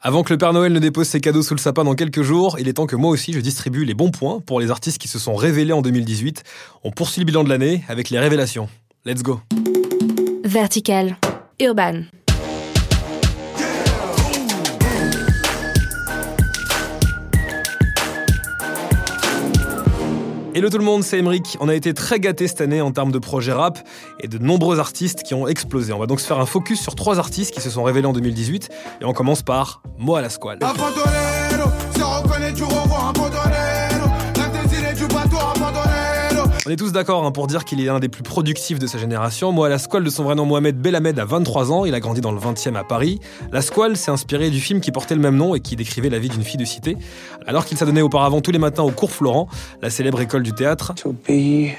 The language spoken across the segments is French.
Avant que le Père Noël ne dépose ses cadeaux sous le sapin dans quelques jours, il est temps que moi aussi je distribue les bons points pour les artistes qui se sont révélés en 2018. On poursuit le bilan de l'année avec les révélations. Let's go. Vertical. Urban. Hello tout le monde, c'est Emeric. On a été très gâtés cette année en termes de projets rap et de nombreux artistes qui ont explosé. On va donc se faire un focus sur trois artistes qui se sont révélés en 2018 et on commence par Mo à la squale. On est tous d'accord hein, pour dire qu'il est l'un des plus productifs de sa génération. Moi, la de son vrai nom Mohamed Belamed a 23 ans, il a grandi dans le 20e à Paris. La squale s'est inspiré du film qui portait le même nom et qui décrivait la vie d'une fille de cité. Alors qu'il s'adonnait auparavant tous les matins au cours Florent, la célèbre école du théâtre. To be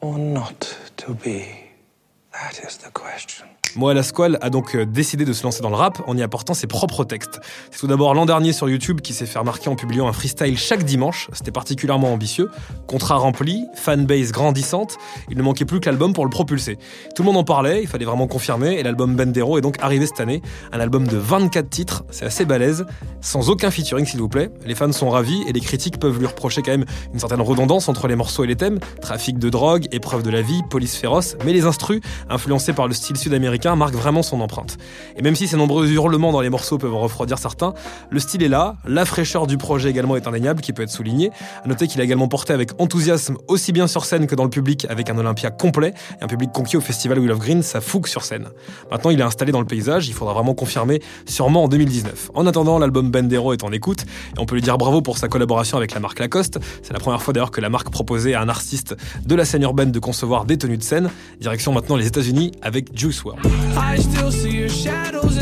or not to be, that is the question. Moa Lasquale a donc euh, décidé de se lancer dans le rap en y apportant ses propres textes. C'est tout d'abord l'an dernier sur YouTube qui s'est fait remarquer en publiant un freestyle chaque dimanche. C'était particulièrement ambitieux. Contrat rempli, fanbase grandissante. Il ne manquait plus que l'album pour le propulser. Tout le monde en parlait, il fallait vraiment confirmer, et l'album Bendero est donc arrivé cette année. Un album de 24 titres, c'est assez balèze, sans aucun featuring s'il vous plaît. Les fans sont ravis et les critiques peuvent lui reprocher quand même une certaine redondance entre les morceaux et les thèmes. Trafic de drogue, épreuve de la vie, police féroce, mais les instrus, influencés par le style sud-américain, marque vraiment son empreinte. Et même si ces nombreux hurlements dans les morceaux peuvent en refroidir certains, le style est là, la fraîcheur du projet également est indéniable, qui peut être souligné. À noter qu'il a également porté avec enthousiasme aussi bien sur scène que dans le public avec un Olympia complet et un public conquis au festival Wheel of Green, ça fougue sur scène. Maintenant, il est installé dans le paysage, il faudra vraiment confirmer, sûrement en 2019. En attendant, l'album Bendero est en écoute et on peut lui dire bravo pour sa collaboration avec la marque Lacoste. C'est la première fois d'ailleurs que la marque proposait à un artiste de la scène urbaine de concevoir des tenues de scène. Direction maintenant les États-Unis avec Juice WRLD. I still see your shadows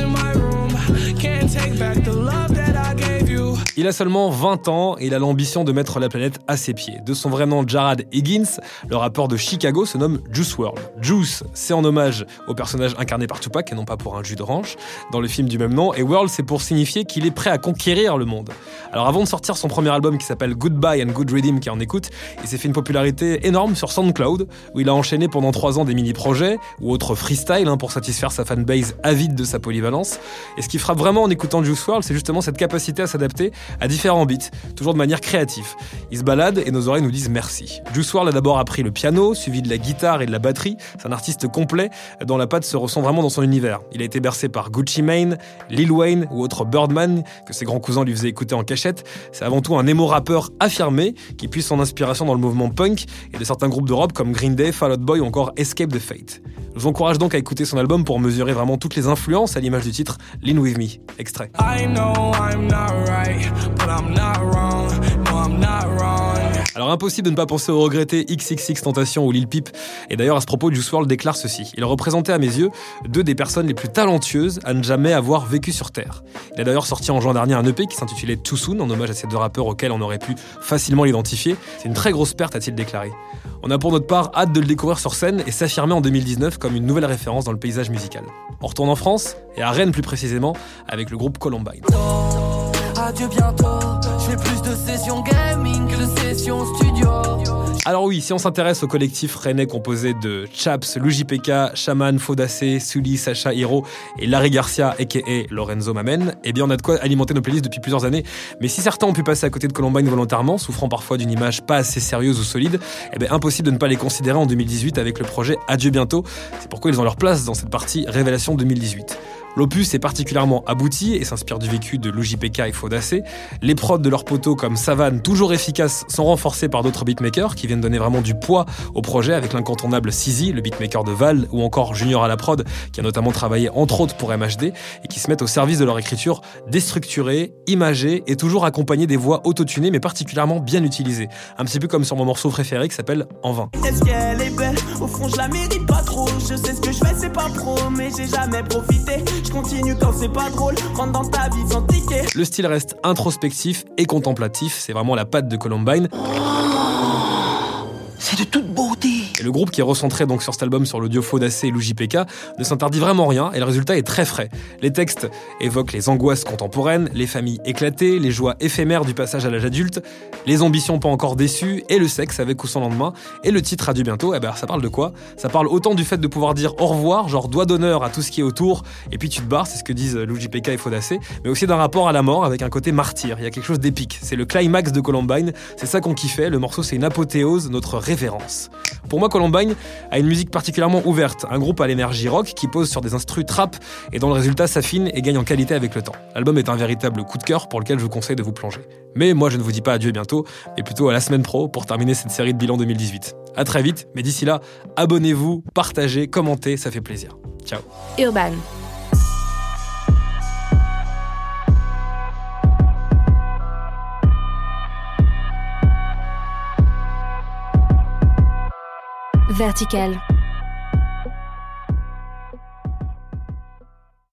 Il a seulement 20 ans et il a l'ambition de mettre la planète à ses pieds. De son vrai nom, Jarad Higgins, le rappeur de Chicago se nomme Juice WRLD. Juice, c'est en hommage au personnage incarné par Tupac et non pas pour un jus d'orange dans le film du même nom. Et World, c'est pour signifier qu'il est prêt à conquérir le monde. Alors avant de sortir son premier album qui s'appelle Goodbye and Good Redeem qui en écoute, il s'est fait une popularité énorme sur SoundCloud où il a enchaîné pendant 3 ans des mini-projets ou autres freestyle hein, pour satisfaire sa fanbase avide de sa polyvalence. Et ce qui frappe vraiment en écoutant Juice WRLD, c'est justement cette capacité à s'adapter à différents beats, toujours de manière créative. Il se balade et nos oreilles nous disent merci. Juice WRLD a d'abord appris le piano, suivi de la guitare et de la batterie. C'est un artiste complet dont la patte se ressent vraiment dans son univers. Il a été bercé par Gucci Mane, Lil Wayne ou autre Birdman que ses grands cousins lui faisaient écouter en cachette. C'est avant tout un émo rappeur affirmé qui puise son inspiration dans le mouvement punk et de certains groupes d'Europe comme Green Day, Fall Out Boy ou encore Escape the Fate. Je vous encourage donc à écouter son album pour mesurer vraiment toutes les influences à l'image du titre Lean With Me. Extrait. Alors impossible de ne pas penser au regretté XXX Tentation ou Lil Peep. Et d'ailleurs à ce propos, Juice WRLD déclare ceci. Il représentait à mes yeux deux des personnes les plus talentueuses à ne jamais avoir vécu sur Terre. Il a d'ailleurs sorti en juin dernier un EP qui s'intitulait Too Soon en hommage à ces deux rappeurs auxquels on aurait pu facilement l'identifier. C'est une très grosse perte, a-t-il déclaré. On a pour notre part hâte de le découvrir sur scène et s'affirmer en 2019 comme une nouvelle référence dans le paysage musical. On retourne en France, et à Rennes plus précisément, avec le groupe Columbine. Adieu bientôt, je fais plus de sessions gaming de sessions studio. Alors oui, si on s'intéresse au collectif rennais composé de Chaps, Luigi PK, Shaman, Faudacé, Sully, Sacha Hiro et Larry Garcia, aka Lorenzo Mamen, eh bien on a de quoi alimenter nos playlists depuis plusieurs années. Mais si certains ont pu passer à côté de Columbine volontairement, souffrant parfois d'une image pas assez sérieuse ou solide, eh bien impossible de ne pas les considérer en 2018 avec le projet Adieu bientôt. C'est pourquoi ils ont leur place dans cette partie Révélation 2018. L'opus est particulièrement abouti et s'inspire du vécu de l'OJPK et Faudacé. Les prods de leurs poteaux comme Savane, toujours efficaces, sont renforcés par d'autres beatmakers qui viennent donner vraiment du poids au projet avec l'incontournable Sizi, le beatmaker de Val, ou encore Junior à la prod, qui a notamment travaillé entre autres pour MHD et qui se mettent au service de leur écriture déstructurée, imagée et toujours accompagnée des voix autotunées mais particulièrement bien utilisées. Un petit peu comme sur mon morceau préféré qui s'appelle En vain. Est-ce Au fond, je la mérite pas trop. Je sais ce que je fais, c'est pas pro, mais j'ai jamais profité. Je continue quand c'est pas drôle, rentre dans ta vie sans ticket. Le style reste introspectif et contemplatif, c'est vraiment la patte de Columbine. c'est de toute beauté le groupe qui est recentré donc sur cet album sur l'audio Faudacé et l'UJPK ne s'interdit vraiment rien et le résultat est très frais. Les textes évoquent les angoisses contemporaines, les familles éclatées, les joies éphémères du passage à l'âge adulte, les ambitions pas encore déçues et le sexe avec ou sans lendemain. Et le titre Adieu bientôt, eh ben, ça parle de quoi? Ça parle autant du fait de pouvoir dire au revoir, genre doigt d'honneur à tout ce qui est autour, et puis tu te barres, c'est ce que disent l'UJPK et Faudacé, mais aussi d'un rapport à la mort avec un côté martyr. Il y a quelque chose d'épique. C'est le climax de Columbine, c'est ça qu'on kiffait. Le morceau, c'est une apothéose, notre révérence. Pour moi, Columbine a une musique particulièrement ouverte, un groupe à l'énergie rock qui pose sur des instrus trap et dont le résultat s'affine et gagne en qualité avec le temps. L'album est un véritable coup de cœur pour lequel je vous conseille de vous plonger. Mais moi, je ne vous dis pas adieu bientôt, mais plutôt à la semaine pro pour terminer cette série de bilan 2018. À très vite, mais d'ici là, abonnez-vous, partagez, commentez, ça fait plaisir. Ciao. Urban. Vertical.